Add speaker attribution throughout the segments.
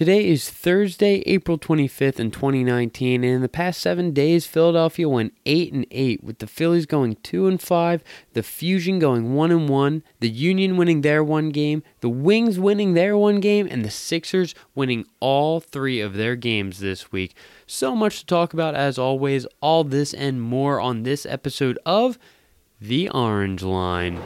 Speaker 1: Today is Thursday, April 25th in 2019, and in the past 7 days Philadelphia went 8 and 8 with the Phillies going 2 and 5, the Fusion going 1 and 1, the Union winning their one game, the Wings winning their one game, and the Sixers winning all 3 of their games this week. So much to talk about as always, all this and more on this episode of The Orange Line.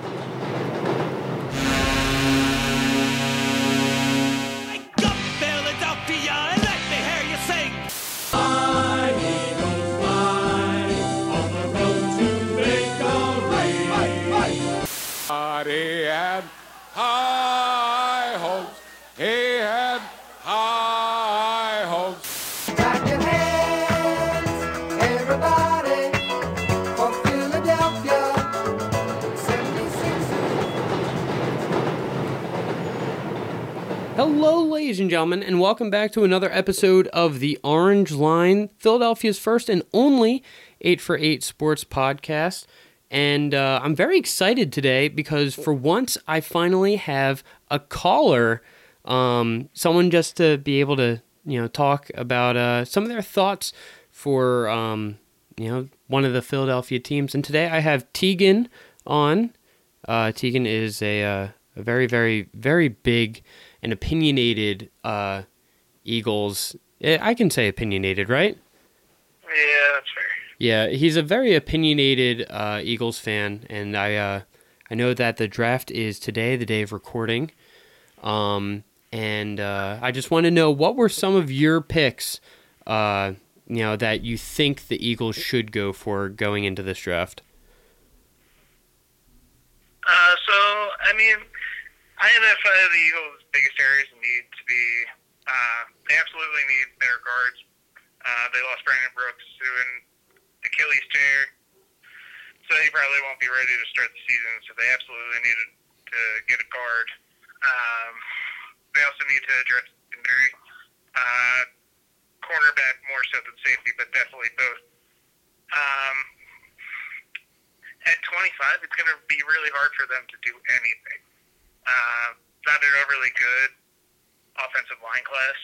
Speaker 1: Ladies and gentlemen, and welcome back to another episode of The Orange Line, Philadelphia's first and only 8 for 8 sports podcast. And uh, I'm very excited today because for once I finally have a caller, um, someone just to be able to, you know, talk about uh, some of their thoughts for, um, you know, one of the Philadelphia teams. And today I have Tegan on. Uh, Tegan is a, uh, a very, very, very big and opinionated uh, Eagles. eh, I can say opinionated, right?
Speaker 2: Yeah, that's fair.
Speaker 1: Yeah, he's a very opinionated uh, Eagles fan, and I uh, I know that the draft is today, the day of recording. Um, and uh, I just want to know what were some of your picks, uh, you know, that you think the Eagles should go for going into this draft.
Speaker 2: Uh, so, I mean, I identify the Eagles' biggest areas need to be, uh, they absolutely need better guards. Uh, they lost Brandon Brooks to an Achilles tear, so he probably won't be ready to start the season, so they absolutely needed to get a guard. Um, they also need to address secondary, uh, cornerback more so than safety, but definitely both. Um, at 25, it's going to be really hard for them to do anything. Uh, not an overly good offensive line class.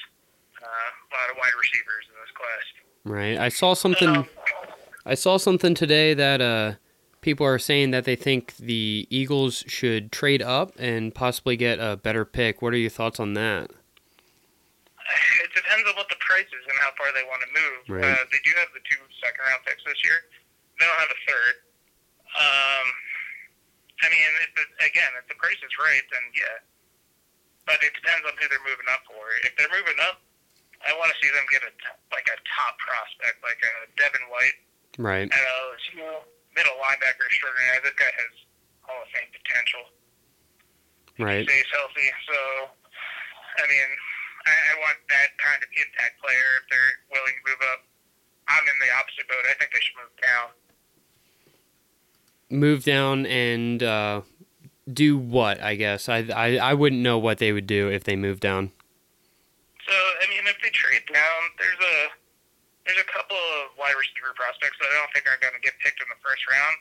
Speaker 2: Uh, a lot of wide receivers in this class.
Speaker 1: Right. I saw something. I saw something today that uh, people are saying that they think the Eagles should trade up and possibly get a better pick. What are your thoughts on that?
Speaker 2: It depends on what the price is and how far they want to move.
Speaker 1: Right.
Speaker 2: Uh, they do have the two second round picks this year. They don't have a third. Um, I mean, if it, again, if the price is right, then yeah. But it depends on who they're moving up for. If they're moving up, I want to see them get a like a top prospect, like a Devin White
Speaker 1: Right.
Speaker 2: at LSU, middle linebacker extraordinaire. This guy has Hall of Fame potential.
Speaker 1: Right.
Speaker 2: Stays healthy, so I mean, I, I want that kind of impact player if they're willing to move up. I'm in the opposite boat. I think they should move down.
Speaker 1: Move down and uh, do what? I guess I, I I wouldn't know what they would do if they moved down.
Speaker 2: So I mean, if they trade down, there's a there's a couple of wide receiver prospects that I don't think are going to get picked in the first round.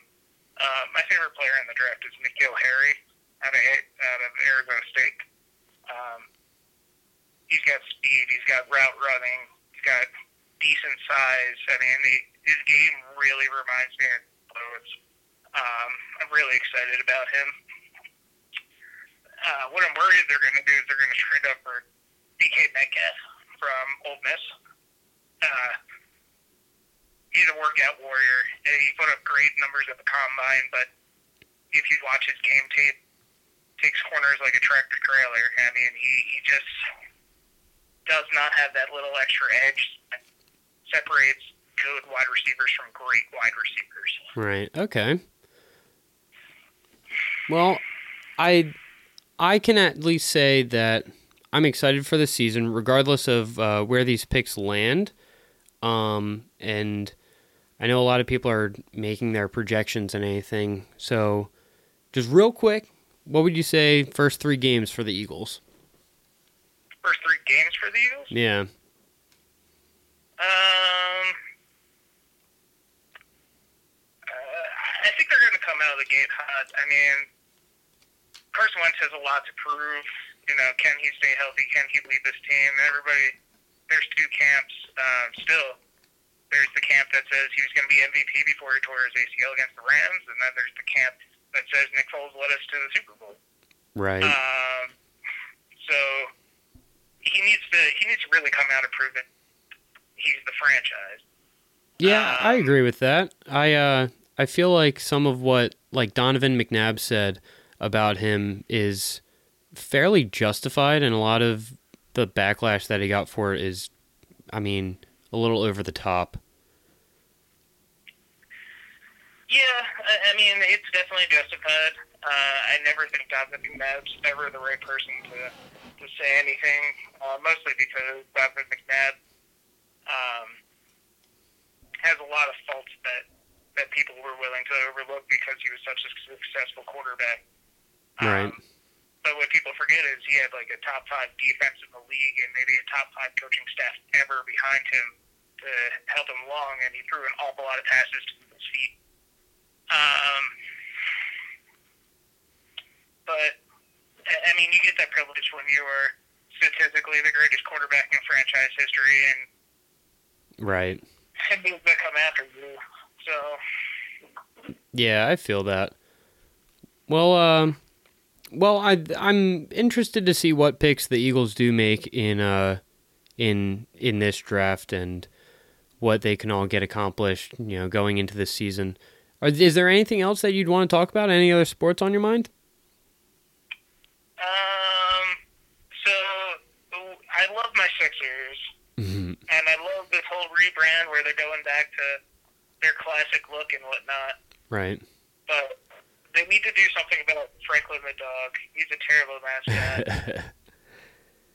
Speaker 2: Uh, my favorite player in the draft is N'Keal Harry out of out of Arizona State. Um, he's got speed. He's got route running. He's got decent size. I mean, he, his game really reminds me of Lowe's. Um, I'm really excited about him. Uh, what I'm worried they're going to do is they're going to trade up for DK Metcalf from Ole Miss. Uh, he's a workout warrior. He put up great numbers at the combine, but if you watch his game tape, takes corners like a tractor trailer. I mean, he, he just does not have that little extra edge that separates good wide receivers from great wide receivers.
Speaker 1: Right. Okay. Well, I I can at least say that I'm excited for the season, regardless of uh, where these picks land. Um, and I know a lot of people are making their projections and anything. So, just real quick, what would you say first three games for the Eagles?
Speaker 2: First three games for the Eagles?
Speaker 1: Yeah.
Speaker 2: Um, uh, I think they're going to come out of the gate hot. I mean, Carson Wentz has a lot to prove. You know, can he stay healthy? Can he lead this team? And everybody, there's two camps um, still. There's the camp that says he was going to be MVP before he tore his ACL against the Rams, and then there's the camp that says Nick Foles led us to the Super Bowl.
Speaker 1: Right.
Speaker 2: Um, so he needs to he needs to really come out and prove that he's the franchise.
Speaker 1: Yeah, I
Speaker 2: Um,
Speaker 1: agree with that. I uh I feel like some of what like Donovan McNabb said about him is fairly justified and a lot of the backlash that he got for it is I mean, a little over the top.
Speaker 2: Yeah, I, mean it's definitely justified. Uh, I never think Donovan McNabb's ever the right person to to say anything. Uh, mostly because Donovan McNabb um, has a lot of faults that that people were willing to overlook because he was such a successful quarterback.
Speaker 1: Right.
Speaker 2: Um, but what people forget is he had like a top five defense in the league and maybe a top five coaching staff ever behind him to help him along, and he threw an awful lot of passes to his feet. Um, but I mean, you get that privilege when you are statistically the greatest quarterback in franchise history, and
Speaker 1: Right.
Speaker 2: and that come after you. So
Speaker 1: Yeah, I feel that. Well, um, well, I I'm interested to see what picks the Eagles do make in uh in in this draft and what they can all get accomplished. You know, going into this season. Are, is there anything else that you'd want to talk about? Any other sports on your mind?
Speaker 2: Um, so I love my Sixers,
Speaker 1: Mhm.
Speaker 2: and I love this whole rebrand where they're going back to their classic look and whatnot.
Speaker 1: Right.
Speaker 2: But they need to do something about Franklin the dog. He's a terrible mascot.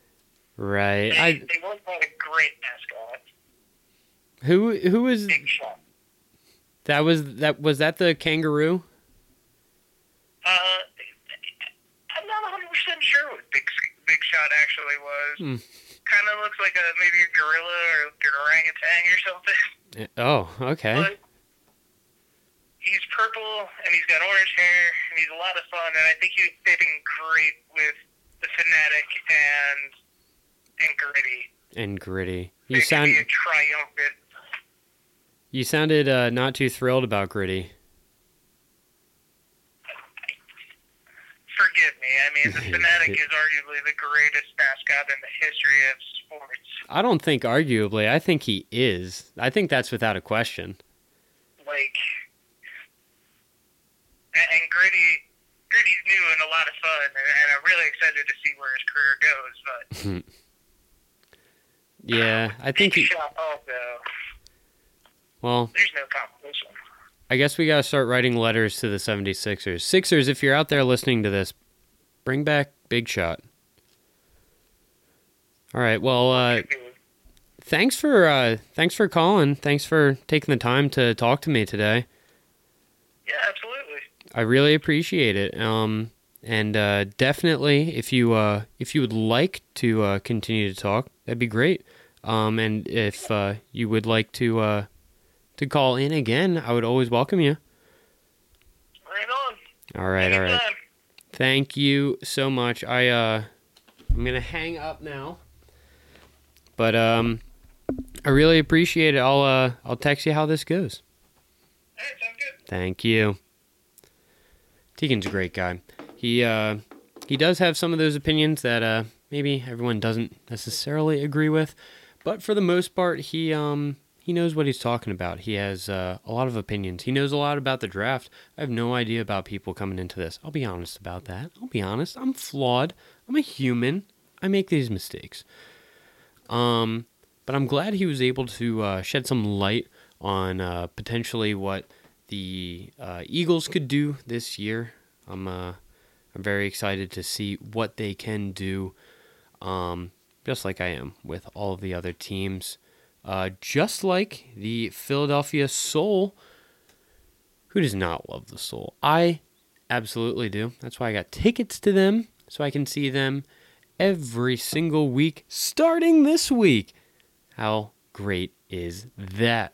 Speaker 1: right.
Speaker 2: they,
Speaker 1: I
Speaker 2: they once had a great mascot,
Speaker 1: who who was
Speaker 2: Big Shot.
Speaker 1: that was that was that the kangaroo?
Speaker 2: Uh, I'm not 100 percent sure what Big Big Shot actually was.
Speaker 1: Hmm.
Speaker 2: Kind of looks like a maybe a gorilla or an orangutan or something.
Speaker 1: Oh, okay.
Speaker 2: But he's purple and he's got orange hair and he's a lot of fun and I think he's been great with the Phanatic and and gritty.
Speaker 1: And gritty. You
Speaker 2: could
Speaker 1: sound
Speaker 2: triumphant.
Speaker 1: you sounded uh, not too thrilled about gritty.
Speaker 2: Forgive me. I mean, the Phanatic is arguably the greatest mascot in the history of sports.
Speaker 1: I don't think arguably. I think he is. I think that's without a question.
Speaker 2: Like, and, and gritty. Gritty's new and a lot of fun, and, and I'm really excited to see where his career goes. But
Speaker 1: Yeah, I think he.
Speaker 2: shot also.
Speaker 1: Well,
Speaker 2: There's no competition.
Speaker 1: I guess we got to start writing letters to the 76ers. Sixers, if you're out there listening to this, bring back Big Shot. All right. Well, uh, thanks for uh, thanks for calling. Thanks for taking the time to talk to me today.
Speaker 2: Yeah, absolutely.
Speaker 1: I really appreciate it. Um, and uh, definitely, if you uh, if you would like to uh, continue to talk, that'd be great. Um, and if uh, you would like to uh, to call in again, I would always welcome you.
Speaker 2: Right on.
Speaker 1: All right, all right. Thank you so much. I uh, I'm gonna hang up now. But um, I really appreciate it. I'll uh, I'll text you how this goes.
Speaker 2: Right, sounds good.
Speaker 1: Thank you. Tegan's a great guy. He uh he does have some of those opinions that uh maybe everyone doesn't necessarily agree with, but for the most part he um he knows what he's talking about. He has uh, a lot of opinions. He knows a lot about the draft. I have no idea about people coming into this. I'll be honest about that. I'll be honest. I'm flawed. I'm a human. I make these mistakes. Um but I'm glad he was able to uh, shed some light on uh, potentially what the uh, Eagles could do this year. I'm uh, I'm very excited to see what they can do, um, just like I am with all of the other teams. Uh, just like the Philadelphia Soul, who does not love the Soul? I absolutely do. That's why I got tickets to them, so I can see them every single week, starting this week. How great is that?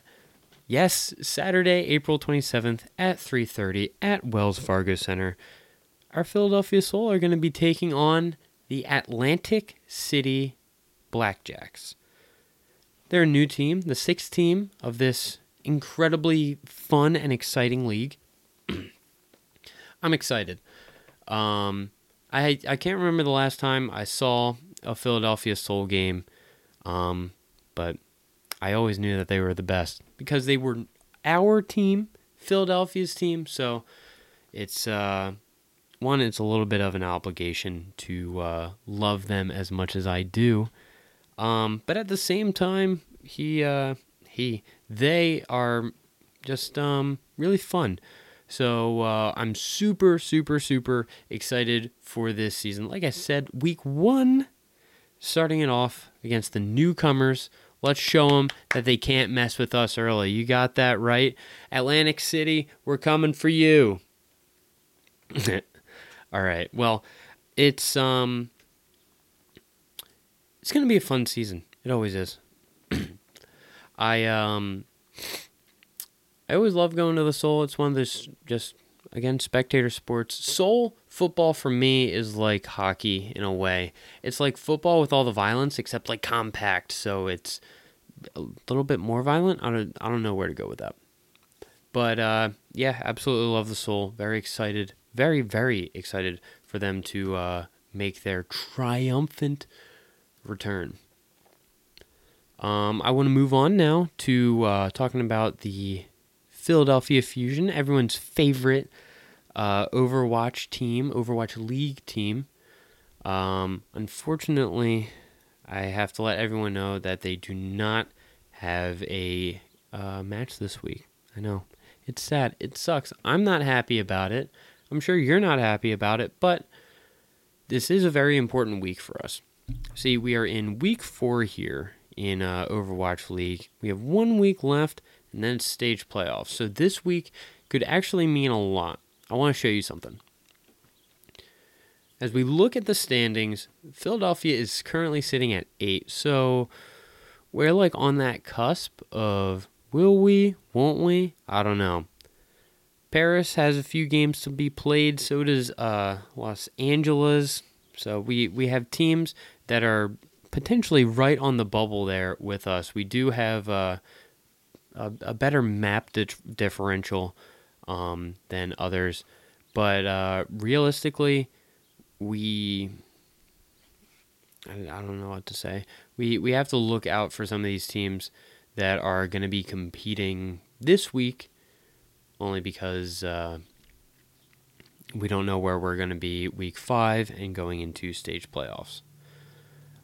Speaker 1: Yes, Saturday, April 27th at 3:30 at Wells Fargo Center. Our Philadelphia Soul are going to be taking on the Atlantic City Blackjacks. They're a new team, the sixth team of this incredibly fun and exciting league. I'm excited. Um, I I can't remember the last time I saw a Philadelphia Soul game, um, but I always knew that they were the best because they were our team, Philadelphia's team. So it's uh, one, it's a little bit of an obligation to uh, love them as much as I do. Um, but at the same time, he uh, he they are just um, really fun. So uh, I'm super super super excited for this season. Like I said, week one, starting it off against the newcomers. Let's show them that they can't mess with us early. You got that right, Atlantic City. We're coming for you. All right. Well, it's um it's going to be a fun season. It always is. I um I always love going to the Soul. It's one of those just again spectator sports. Soul football for me is like hockey in a way. It's like football with all the violence except like compact, so it's a little bit more violent. I don't I don't know where to go with that. But uh, yeah, absolutely love the Soul. Very excited, very very excited for them to uh, make their triumphant return. Um, I want to move on now to uh, talking about the Philadelphia Fusion, everyone's favorite uh, Overwatch team, Overwatch League team. Um, unfortunately, I have to let everyone know that they do not have a uh, match this week. I know. It's sad. It sucks. I'm not happy about it. I'm sure you're not happy about it, but this is a very important week for us. See, we are in week four here in uh, Overwatch League. We have one week left, and then it's stage playoffs. So this week could actually mean a lot. I want to show you something. As we look at the standings, Philadelphia is currently sitting at eight. So we're like on that cusp of will we, won't we? I don't know. Paris has a few games to be played. So does uh, Los Angeles. So we, we have teams that are potentially right on the bubble there with us. We do have uh, a, a better map di- differential um, than others, but uh, realistically, we I, don't know what to say. We we have to look out for some of these teams that are going to be competing this week, only because uh, we don't know where we're going to be week five and going into stage playoffs.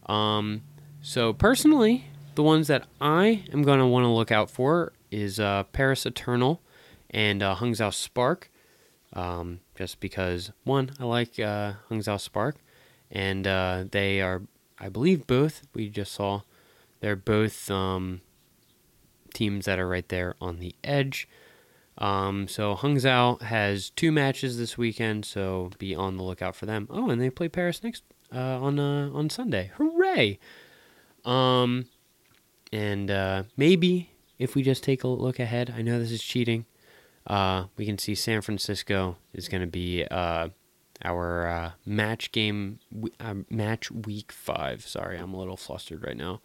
Speaker 1: Um, so personally, the ones that I am going to want to look out for is uh, Paris Eternal and uh, Hangzhou Spark. Um, just because one, I like uh, Hangzhou Spark, and uh, they are, I believe, both. We just saw they're both um, teams that are right there on the edge. Um, so Hangzhou has two matches this weekend, so be on the lookout for them. Oh, and they play Paris next uh, on uh, on Sunday. Hooray! Um, and uh, maybe if we just take a look ahead, I know this is cheating. Uh, we can see San Francisco is going to be uh, our uh, match game, uh, match week five. Sorry, I'm a little flustered right now.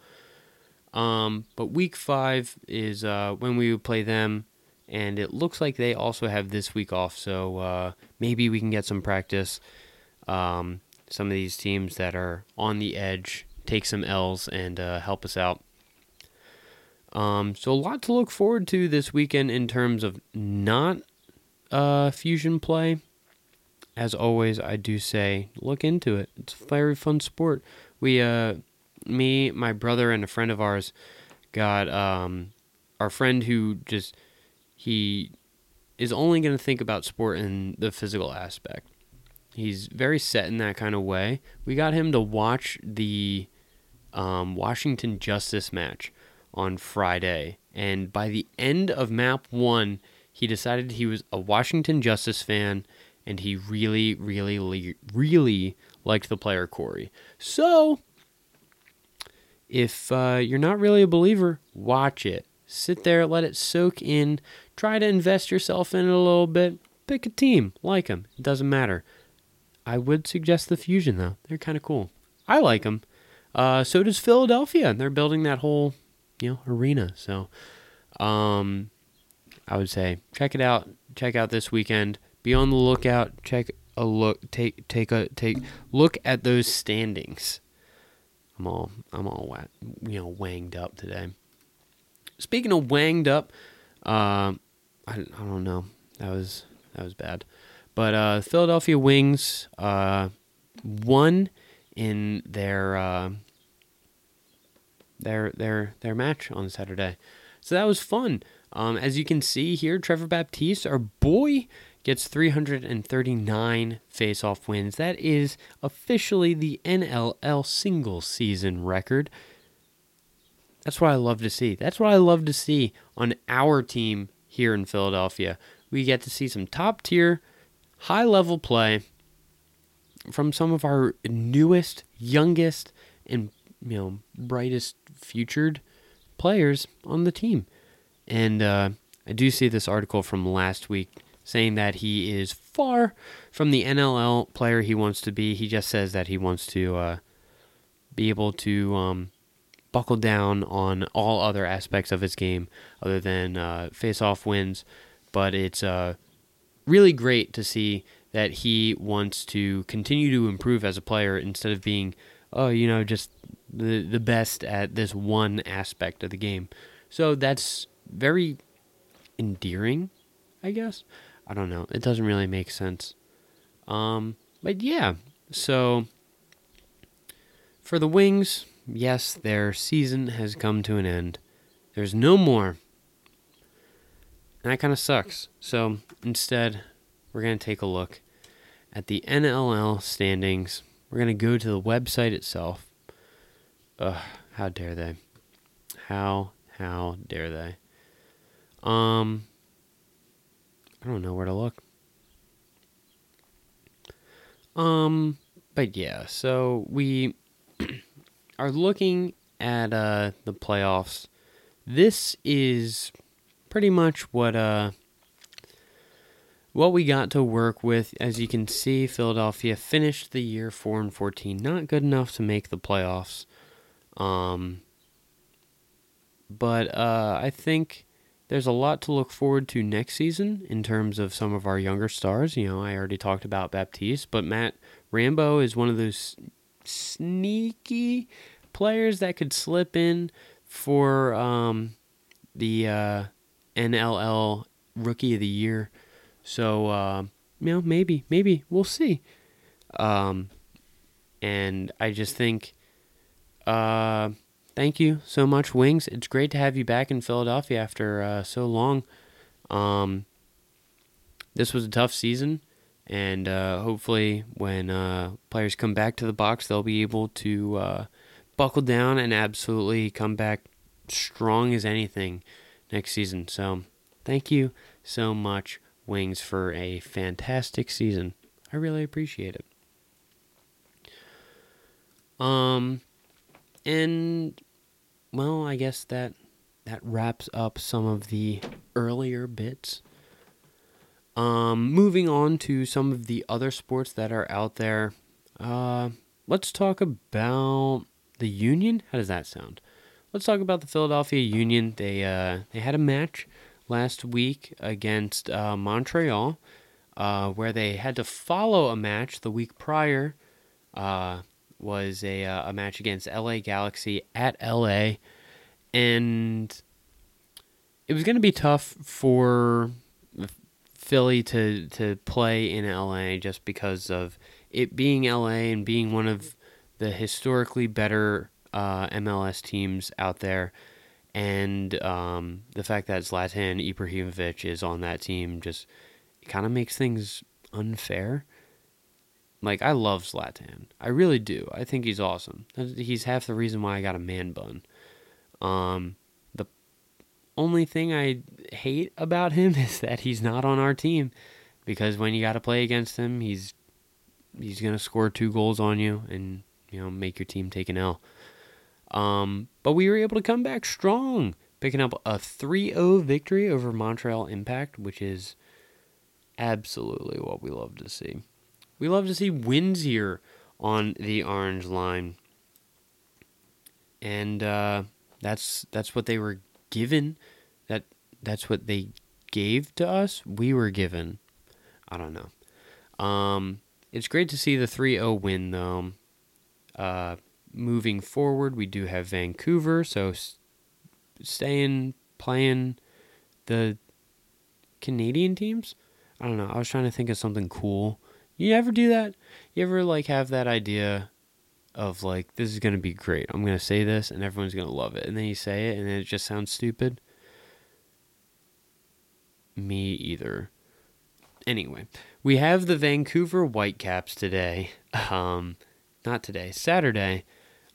Speaker 1: Um, but week five is uh, when we would play them, and it looks like they also have this week off. So uh, maybe we can get some practice. Um, some of these teams that are on the edge take some L's and help us out. Um, so a lot to look forward to this weekend in terms of not uh, fusion play. As always, I do say look into it. It's a very fun sport. We, uh, me, my brother, and a friend of ours got um, our friend who just he is only going to think about sport in the physical aspect. He's very set in that kind of way. We got him to watch the um, Washington Justice match on Friday, and by the end of map one, he decided he was a Washington Justice fan, and he really, really, really, liked the player Corey. So, if uh, you're not really a believer, watch it. Sit there, let it soak in. Try to invest yourself in it a little bit. Pick a team, like them. It doesn't matter. I would suggest the Fusion though. They're kind of cool. I like them. Uh, so does Philadelphia. They're building that whole, you know, arena. So, um, I would say check it out. Check out this weekend. Be on the lookout. Check a look. Take take a take look at those standings. I'm all I'm all wet, you know wanged up today. Speaking of wanged up, uh, I, I don't know. That was that was bad. But uh, Philadelphia Wings uh, won in their uh, their their their match on Saturday. So that was fun. Um, as you can see here, Trevor Baptiste, our boy, gets 339 face-off wins. That is officially the NLL single season record. That's what I love to see. That's what I love to see on our team here in Philadelphia. We get to see some top tier, high level play from some of our newest, youngest, and you know brightest futured players on the team. And uh, I do see this article from last week saying that he is far from the NLL player he wants to be. He just says that he wants to uh, be able to um, buckle down on all other aspects of his game other than uh, face-off wins. But it's uh, really great to see that he wants to continue to improve as a player instead of being, oh, you know, just the the best at this one aspect of the game. So that's very endearing, I guess. I don't know. It doesn't really make sense. Um, but yeah. So for the Wings, yes, their season has come to an end. There's no more. And that kind of sucks. So instead, we're going to take a look at the NLL standings. We're going to go to the website itself. Ugh, how dare they? How, how dare they? Um, I don't know where to look. Um, but yeah, so we are looking at uh the playoffs. This is pretty much what uh what we got to work with. As you can see, Philadelphia finished the year 4 and 14. Not good enough to make the playoffs. Um but uh I think there's a lot to look forward to next season in terms of some of our younger stars. You know, I already talked about Baptiste, but Matt Rambo is one of those sneaky players that could slip in for um, the uh, NLL Rookie of the Year. So, uh, you know, maybe, maybe we'll see. Um, and I just think, uh, thank you so much, Wings. It's great to have you back in Philadelphia after uh, so long. Um, this was a tough season, and uh, hopefully, when uh, players come back to the box, they'll be able to uh, buckle down and absolutely come back strong as anything next season. So, thank you so much, Wings, for a fantastic season. I really appreciate it. Um, and well, I guess that that wraps up some of the earlier bits. Um, moving on to some of the other sports that are out there. Uh, let's talk about the Union. How does that sound? Let's talk about the Philadelphia Union. They uh, they had a match last week against uh, Montreal, uh, where they had to follow a match the week prior. Was a uh, a match against LA Galaxy at LA, and it was going to be tough for Philly to to play in LA just because of it being LA and being one of the historically better uh, MLS teams out there, and um, the fact that Zlatan Ibrahimovic is on that team just kind of makes things unfair. Like I love Zlatan, I really do. I think he's awesome. He's half the reason why I got a man bun. Um, the only thing I hate about him is that he's not on our team, because when you got to play against him, he's he's gonna score two goals on you and you know make your team take an L. Um, but we were able to come back strong, picking up a 3-0 victory over Montreal Impact, which is absolutely what we love to see. We love to see wins here on the orange line. And uh, that's that's what they were given. That that's what they gave to us. We were given. I don't know. Um, it's great to see the 3-0 win though. Uh, moving forward, we do have Vancouver, so staying playing the Canadian teams. I don't know. I was trying to think of something cool. You ever do that? You ever like have that idea of like this is gonna be great. I'm gonna say this and everyone's gonna love it, and then you say it and it just sounds stupid. Me either. Anyway, we have the Vancouver Whitecaps today. Um, not today, Saturday.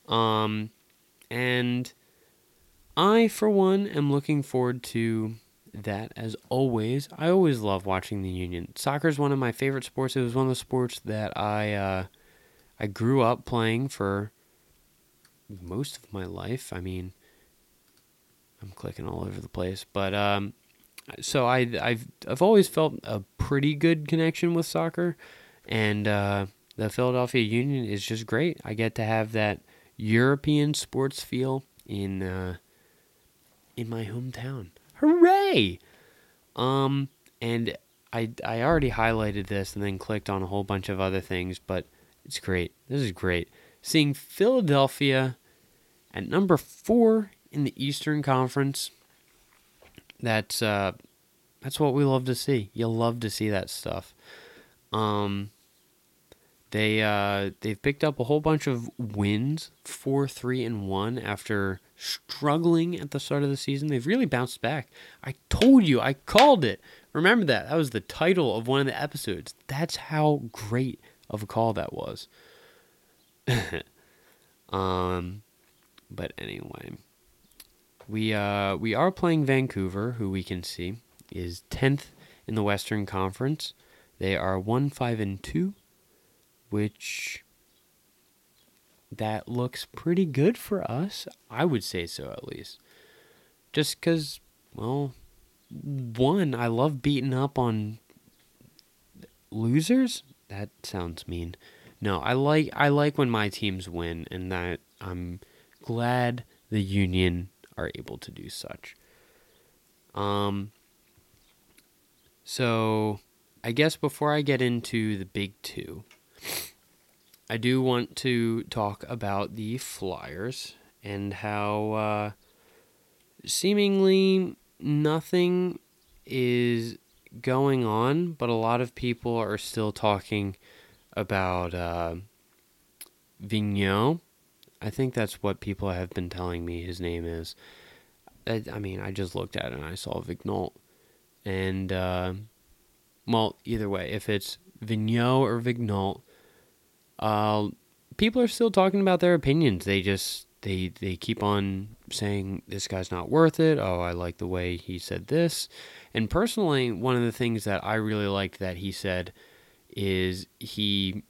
Speaker 1: Um, and I, for one, am looking forward to that as always. I always love watching the Union. Soccer is one of my favorite sports. It was one of the sports that I uh, I grew up playing for most of my life. I mean, I'm clicking all over the place, but um, so I I've I've always felt a pretty good connection with soccer, and uh, the Philadelphia Union is just great. I get to have that European sports feel in uh, in my hometown. Hooray! Um, and I I already highlighted this and then clicked on a whole bunch of other things, but it's great. This is great. Seeing Philadelphia at number four in the Eastern Conference. That's uh, that's what we love to see. You'll love to see that stuff. Um, they uh, they've picked up a whole bunch of wins, four, three, and one after struggling at the start of the season. They've really bounced back. I told you, I called it. Remember that? That was the title of one of the episodes. That's how great of a call that was. um, but anyway, we uh we are playing Vancouver, who we can see is tenth in the Western Conference. They are one five and two, which that looks pretty good for us. I would say so at least. Just because, well, one, I love beating up on losers. That sounds mean. No, I like I like when my teams win, and that I'm glad the Union are able to do such. Um. So, I guess before I get into the big two, I do want to talk about the Flyers and how uh, seemingly nothing is going on, but a lot of people are still talking about uh, Vigneault. I think that's what people have been telling me his name is. I, I mean, I just looked at it and I saw Vigneault. And, uh, well, either way, if it's Vigneault or Vigneault, uh, people are still talking about their opinions. They just they they keep on saying this guy's not worth it. Oh, I like the way he said this. And personally, one of the things that I really liked that he said is he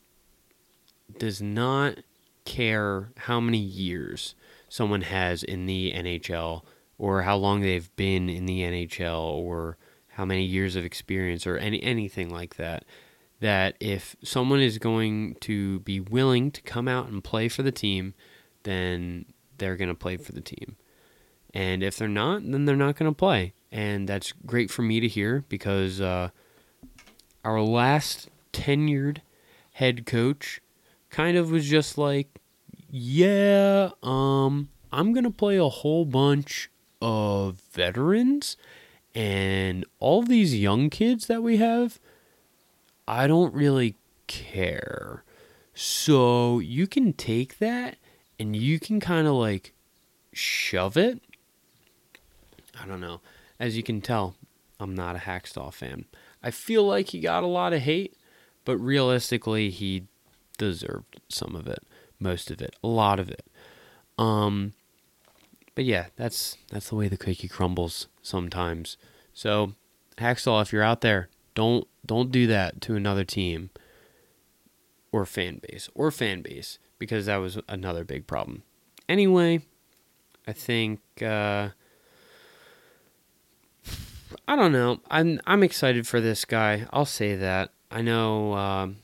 Speaker 1: does not care how many years someone has in the NHL or how long they've been in the NHL or how many years of experience or any anything like that that if someone is going to be willing to come out and play for the team, then they're going to play for the team. And if they're not, then they're not going to play. And that's great for me to hear because uh, our last tenured head coach kind of was just like, yeah, um, I'm going to play a whole bunch of veterans and all these young kids that we have I don't really care. So you can take that and you can kind of like shove it. I don't know. As you can tell, I'm not a Hakstol fan. I feel like he got a lot of hate, but realistically, he deserved some of it, most of it, a lot of it. Um, but yeah, that's that's the way the cookie crumbles sometimes. So, Hakstol, if you're out there, don't don't do that to another team or fan base or fan base because that was another big problem. Anyway, I think uh, I don't know. I'm I'm excited for this guy. I'll say that. I know um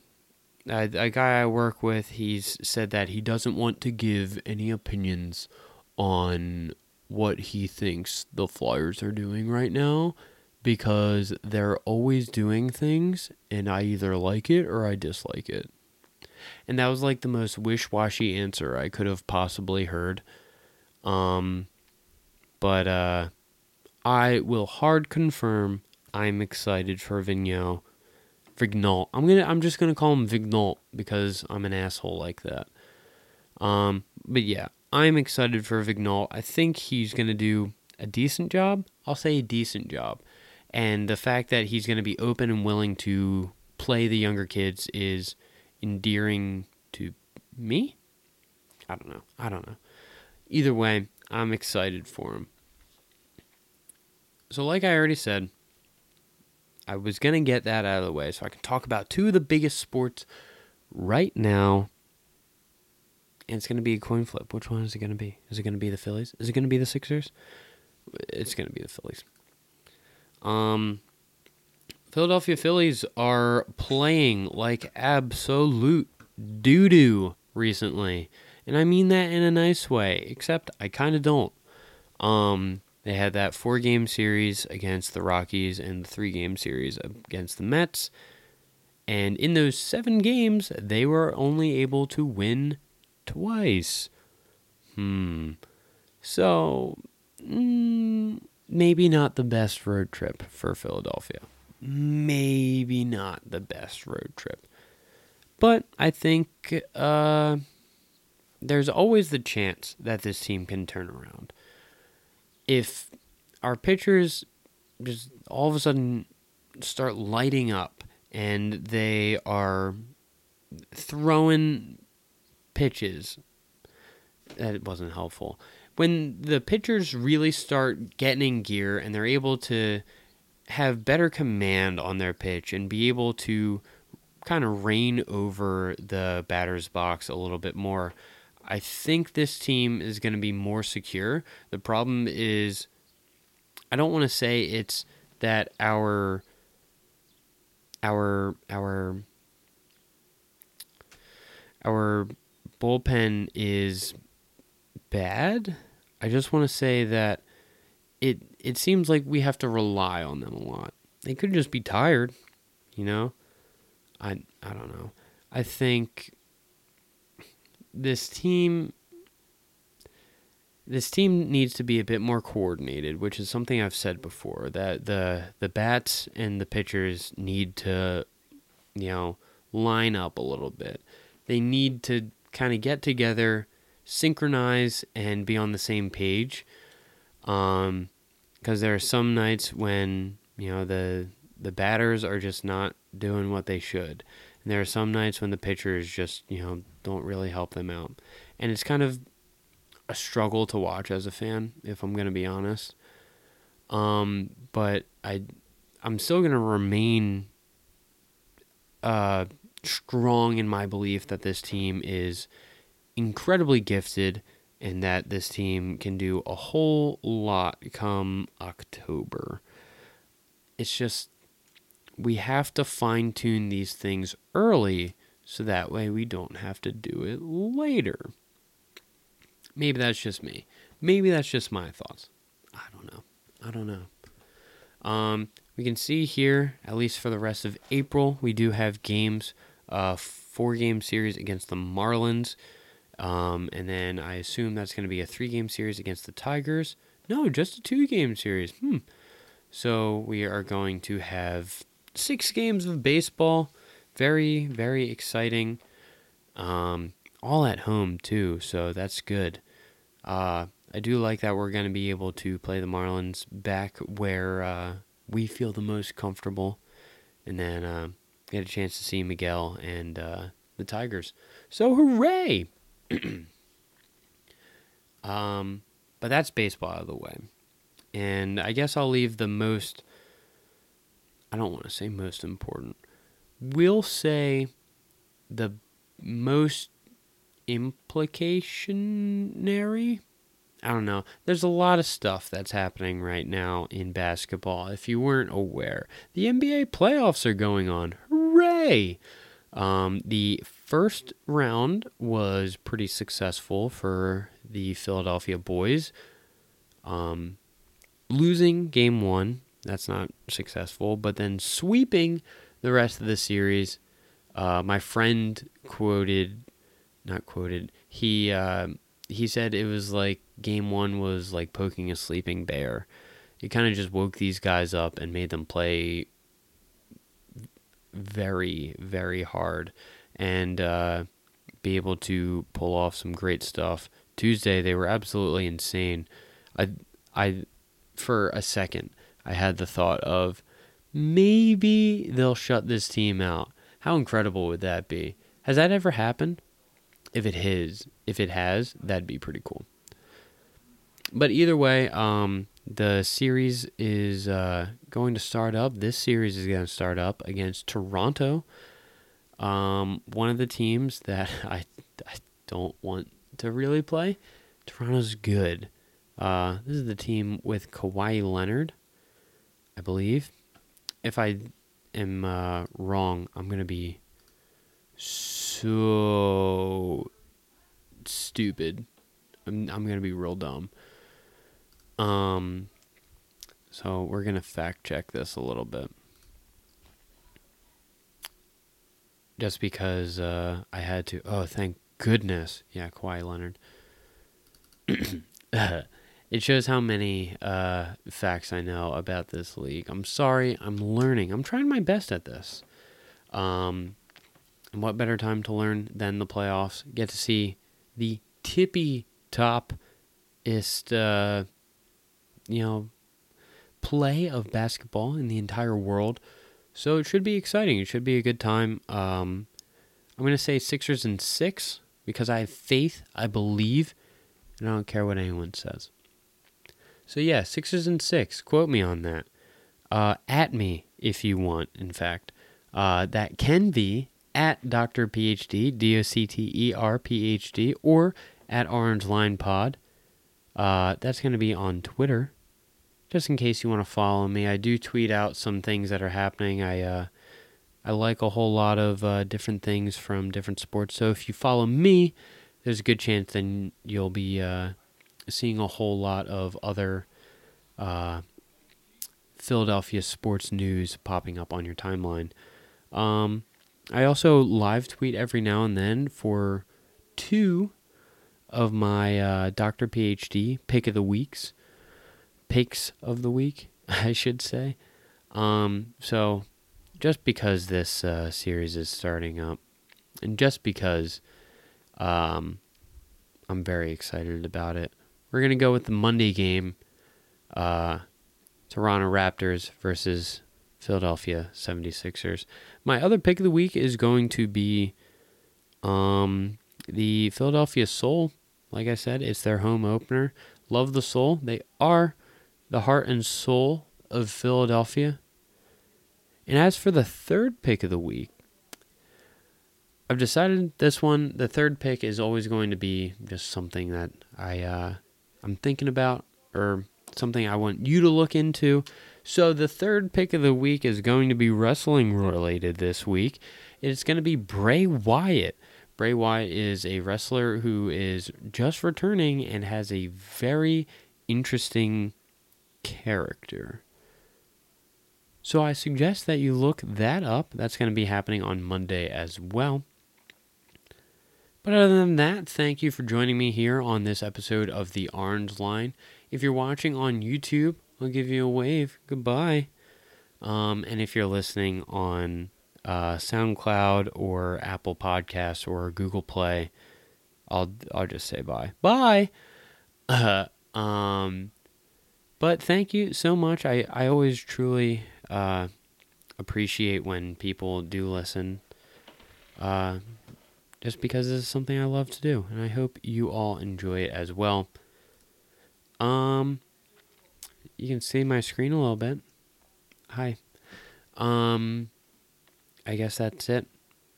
Speaker 1: a, a guy I work with, he's said that he doesn't want to give any opinions on what he thinks the Flyers are doing right now because they're always doing things and I either like it or I dislike it. And that was like the most wish-washy answer I could have possibly heard. Um but uh I will hard confirm I'm excited for Vigneault. Vigneault. I'm gonna I'm just gonna call him Vigneault because I'm an asshole like that. Um but yeah, I'm excited for Vigneault. I think he's gonna do a decent job. I'll say a decent job. And the fact that he's gonna be open and willing to play the younger kids is endearing to me. I don't know. I don't know. Either way, I'm excited for him. So, like I already said, I was going to get that out of the way so I can talk about two of the biggest sports right now. And it's going to be a coin flip. Which one is it going to be? Is it going to be the Phillies? Is it going to be the Sixers? It's going to be the Phillies. Um, Philadelphia Phillies are playing like absolute doo doo recently. And I mean that in a nice way, except I kind of don't. Um, they had that four game series against the Rockies and the three game series against the Mets. And in those seven games, they were only able to win twice. Hmm. So, mm, maybe not the best road trip for Philadelphia. Maybe not the best road trip. But I think uh, there's always the chance that this team can turn around. If our pitchers just all of a sudden start lighting up and they are throwing pitches, that wasn't helpful. When the pitchers really start getting in gear and they're able to have better command on their pitch and be able to kind of reign over the batter's box a little bit more. I think this team is going to be more secure. The problem is, I don't want to say it's that our our our our bullpen is bad. I just want to say that it it seems like we have to rely on them a lot. They could just be tired, you know. I I don't know. I think this team this team needs to be a bit more coordinated, which is something I've said before that the the bats and the pitchers need to you know line up a little bit. They need to kind of get together, synchronize and be on the same page. Um because there are some nights when, you know, the the batters are just not doing what they should. And there are some nights when the pitchers just, you know, don't really help them out. And it's kind of a struggle to watch as a fan, if I'm going to be honest. Um, but I I'm still going to remain uh strong in my belief that this team is incredibly gifted and that this team can do a whole lot come October. It's just we have to fine tune these things early so that way we don't have to do it later. Maybe that's just me. Maybe that's just my thoughts. I don't know. I don't know. Um, we can see here, at least for the rest of April, we do have games, uh, four game series against the Marlins. Um, and then I assume that's going to be a three game series against the Tigers. No, just a two game series. Hmm. So we are going to have six games of baseball. Very, very exciting. Um, all at home, too. So that's good. Uh, I do like that we're going to be able to play the Marlins back where uh, we feel the most comfortable. And then uh, get a chance to see Miguel and uh, the Tigers. So hooray! um, but that's baseball out of the way. And I guess I'll leave the most, I don't want to say most important. We'll say the most implicationary. I don't know. There's a lot of stuff that's happening right now in basketball. If you weren't aware, the NBA playoffs are going on. Hooray! Um, the first round was pretty successful for the Philadelphia boys. Um, losing game one, that's not successful, but then sweeping the rest of the series. Uh, my friend quoted, not quoted, he uh, he said it was like game one was like poking a sleeping bear. It kind of just woke these guys up and made them play very, very hard and uh, be able to pull off some great stuff. Tuesday, they were absolutely insane. I, I, for a second, I had the thought of maybe they'll shut this team out. How incredible would that be? Has that ever happened? If it has, if it has, that'd be pretty cool. But either way, um, the series is uh, going to start up. This series is going to start up against Toronto, um, one of the teams that I, I don't want to really play. Toronto's good. Uh, this is the team with Kawhi Leonard, I believe. If I am uh, wrong, I'm going to be so stupid. I'm, I'm going to be real dumb. Um, so we're gonna fact check this a little bit, just because uh, I had to. Oh, thank goodness! Yeah, Kawhi Leonard. it shows how many uh, facts I know about this league. I'm sorry, I'm learning. I'm trying my best at this. Um, and what better time to learn than the playoffs? Get to see the tippy top ist uh, you know play of basketball in the entire world. So it should be exciting. It should be a good time. Um, I'm going to say Sixers and six because I have faith. I believe, and I don't care what anyone says. So yeah, Sixers and six. Quote me on that. Uh, at me if you want. In fact, uh, that can be at Doctor PhD D O C T E R P H D or at Orange Line Pod. Uh, that's going to be on Twitter just in case you want to follow me, I do tweet out some things that are happening. I uh, I like a whole lot of uh, different things from different sports. So if you follow me, there's a good chance then you'll be uh, seeing a whole lot of other uh, Philadelphia sports news popping up on your timeline. Um, I also live tweet every now and then for two of my uh, Dr. PhD pick of the weeks picks of the week, I should say. Um, so, just because this uh, series is starting up, and just because um, I'm very excited about it, we're going to go with the Monday game uh, Toronto Raptors versus Philadelphia 76ers. My other pick of the week is going to be um, the Philadelphia Soul. Like I said, it's their home opener. Love the Soul. They are the heart and soul of Philadelphia. And as for the third pick of the week, I've decided this one, the third pick is always going to be just something that I uh, I'm thinking about or something I want you to look into. So the third pick of the week is going to be wrestling related this week. It's going to be Bray Wyatt. Bray Wyatt is a wrestler who is just returning and has a very interesting character. So I suggest that you look that up. That's going to be happening on Monday as well. But other than that, thank you for joining me here on this episode of The Orange Line. If you're watching on YouTube, I'll give you a wave. Goodbye. Um, and if you're listening on uh, SoundCloud or Apple Podcasts or Google Play, I'll I'll just say bye. Bye. Uh, um, but thank you so much. I, I always truly uh, appreciate when people do listen. Uh, just because this is something I love to do, and I hope you all enjoy it as well. Um, you can see my screen a little bit. Hi. Um, I guess that's it.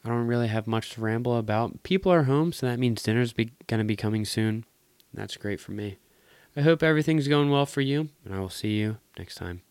Speaker 1: I don't really have much to ramble about. People are home, so that means dinner's be- gonna be coming soon. That's great for me. I hope everything's going well for you, and I will see you next time.